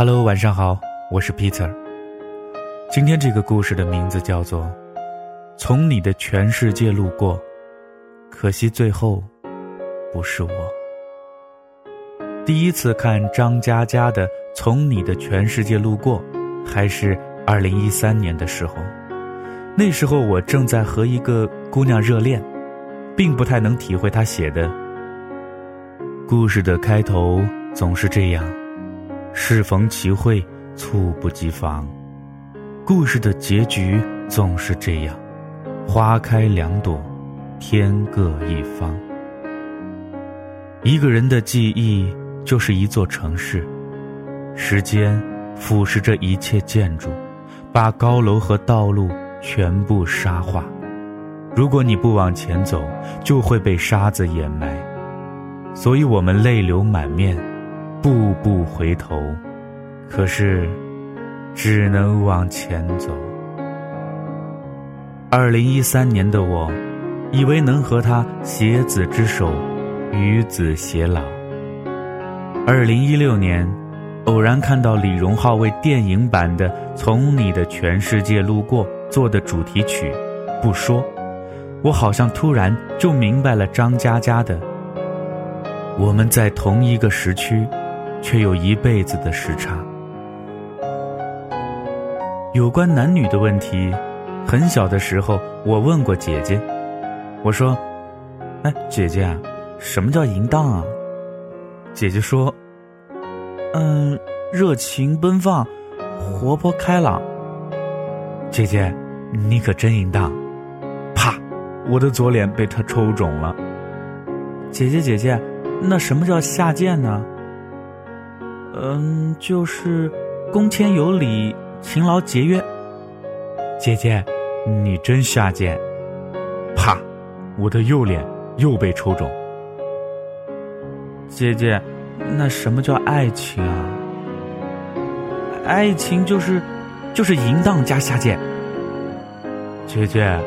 Hello，晚上好，我是 Peter。今天这个故事的名字叫做《从你的全世界路过》，可惜最后不是我。第一次看张嘉佳的《从你的全世界路过》，还是二零一三年的时候。那时候我正在和一个姑娘热恋，并不太能体会她写的。故事的开头总是这样：适逢其会，猝不及防。故事的结局总是这样：花开两朵，天各一方。一个人的记忆就是一座城市，时间腐蚀着一切建筑，把高楼和道路全部沙化。如果你不往前走，就会被沙子掩埋。所以我们泪流满面，步步回头，可是。只能往前走。二零一三年的我，以为能和他携子之手，与子偕老。二零一六年，偶然看到李荣浩为电影版的《从你的全世界路过》做的主题曲，不说，我好像突然就明白了张嘉佳的。我们在同一个时区，却有一辈子的时差。有关男女的问题，很小的时候我问过姐姐，我说：“哎，姐姐，什么叫淫荡啊？”姐姐说：“嗯，热情奔放，活泼开朗。”姐姐，你可真淫荡！啪，我的左脸被她抽肿了。姐姐，姐姐，那什么叫下贱呢？嗯，就是恭谦有礼。勤劳节约，姐姐，你真下贱！啪，我的右脸又被抽中。姐姐，那什么叫爱情啊？爱情就是，就是淫荡加下贱。姐姐，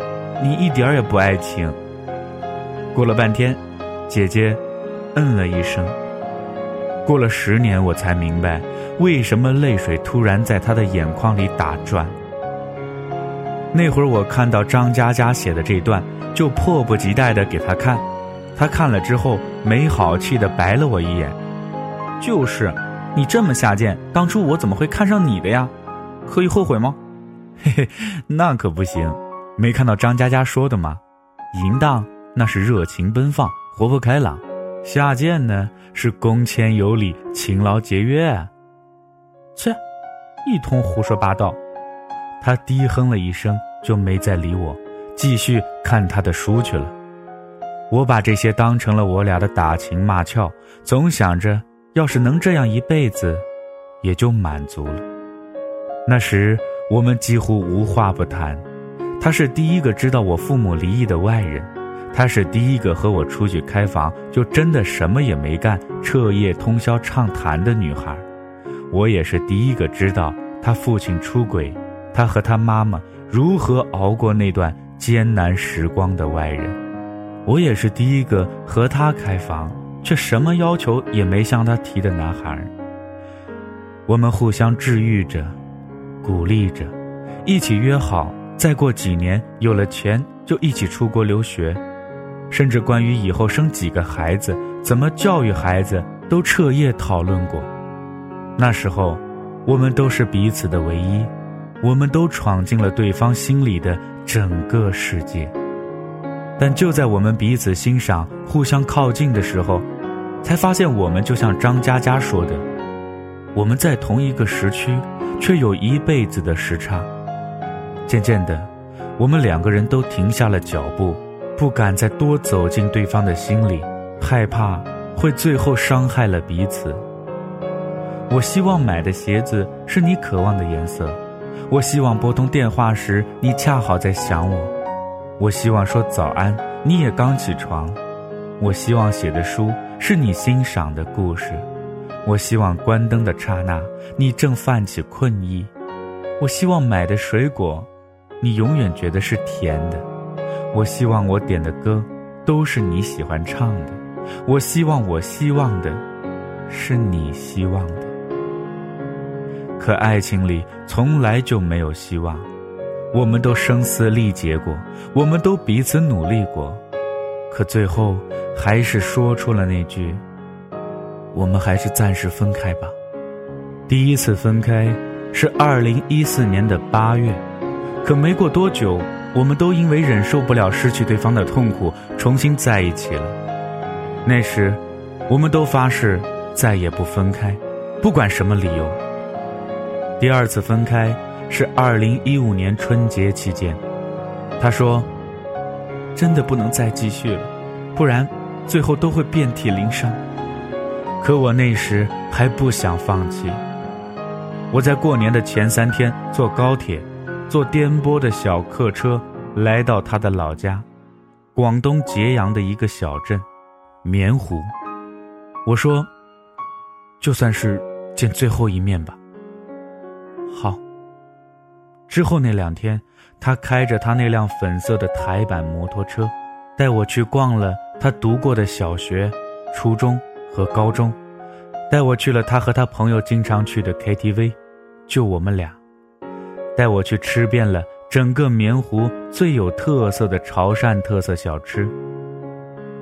你一点也不爱情。过了半天，姐姐嗯了一声。过了十年，我才明白。为什么泪水突然在他的眼眶里打转？那会儿我看到张嘉佳写的这段，就迫不及待的给他看。他看了之后，没好气的白了我一眼。就是，你这么下贱，当初我怎么会看上你的呀？可以后悔吗？嘿嘿，那可不行。没看到张嘉佳说的吗？淫荡那是热情奔放、活泼开朗；下贱呢是恭谦有礼、勤劳节约。切，一通胡说八道。他低哼了一声，就没再理我，继续看他的书去了。我把这些当成了我俩的打情骂俏，总想着要是能这样一辈子，也就满足了。那时我们几乎无话不谈。他是第一个知道我父母离异的外人，她是第一个和我出去开房就真的什么也没干，彻夜通宵畅谈的女孩。我也是第一个知道他父亲出轨，他和他妈妈如何熬过那段艰难时光的外人。我也是第一个和他开房，却什么要求也没向他提的男孩。我们互相治愈着，鼓励着，一起约好，再过几年有了钱就一起出国留学，甚至关于以后生几个孩子、怎么教育孩子，都彻夜讨论过。那时候，我们都是彼此的唯一，我们都闯进了对方心里的整个世界。但就在我们彼此欣赏、互相靠近的时候，才发现我们就像张嘉佳说的，我们在同一个时区，却有一辈子的时差。渐渐的，我们两个人都停下了脚步，不敢再多走进对方的心里，害怕会最后伤害了彼此。我希望买的鞋子是你渴望的颜色，我希望拨通电话时你恰好在想我，我希望说早安你也刚起床，我希望写的书是你欣赏的故事，我希望关灯的刹那你正泛起困意，我希望买的水果，你永远觉得是甜的，我希望我点的歌都是你喜欢唱的，我希望我希望的是你希望的。可爱情里从来就没有希望。我们都声嘶力竭过，我们都彼此努力过，可最后还是说出了那句：“我们还是暂时分开吧。”第一次分开是二零一四年的八月，可没过多久，我们都因为忍受不了失去对方的痛苦，重新在一起了。那时，我们都发誓再也不分开，不管什么理由。第二次分开。是二零一五年春节期间，他说：“真的不能再继续了，不然最后都会遍体鳞伤。”可我那时还不想放弃。我在过年的前三天坐高铁，坐颠簸的小客车来到他的老家，广东揭阳的一个小镇棉湖。我说：“就算是见最后一面吧。”好。之后那两天，他开着他那辆粉色的台版摩托车，带我去逛了他读过的小学、初中和高中，带我去了他和他朋友经常去的 KTV，就我们俩，带我去吃遍了整个棉湖最有特色的潮汕特色小吃，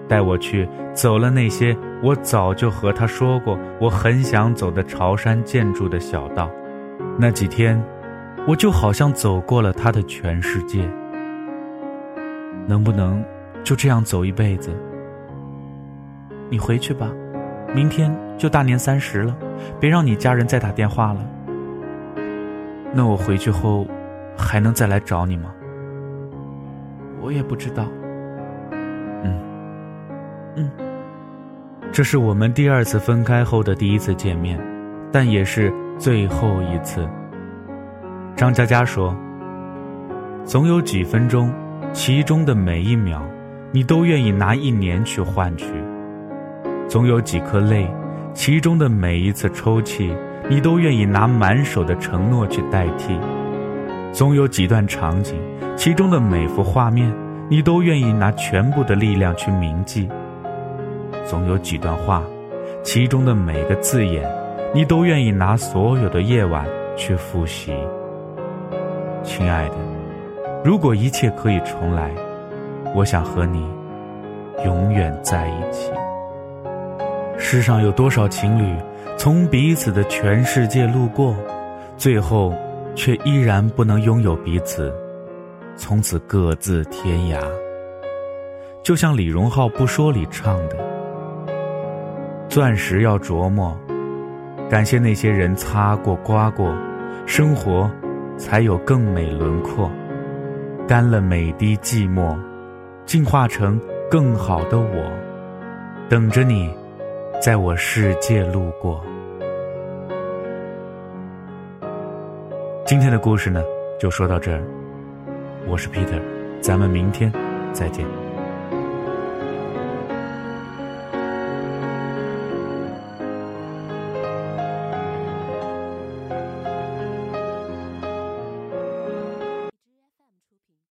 带我去走了那些我早就和他说过我很想走的潮汕建筑的小道，那几天。我就好像走过了他的全世界，能不能就这样走一辈子？你回去吧，明天就大年三十了，别让你家人再打电话了。那我回去后还能再来找你吗？我也不知道。嗯，嗯，这是我们第二次分开后的第一次见面，但也是最后一次。张嘉佳说：“总有几分钟，其中的每一秒，你都愿意拿一年去换取；总有几颗泪，其中的每一次抽泣，你都愿意拿满手的承诺去代替；总有几段场景，其中的每幅画面，你都愿意拿全部的力量去铭记；总有几段话，其中的每个字眼，你都愿意拿所有的夜晚去复习。”亲爱的，如果一切可以重来，我想和你永远在一起。世上有多少情侣从彼此的全世界路过，最后却依然不能拥有彼此，从此各自天涯。就像李荣浩不说里唱的：“钻石要琢磨，感谢那些人擦过刮过，生活。”才有更美轮廓，干了每滴寂寞，进化成更好的我，等着你，在我世界路过。今天的故事呢，就说到这儿。我是 Peter，咱们明天再见。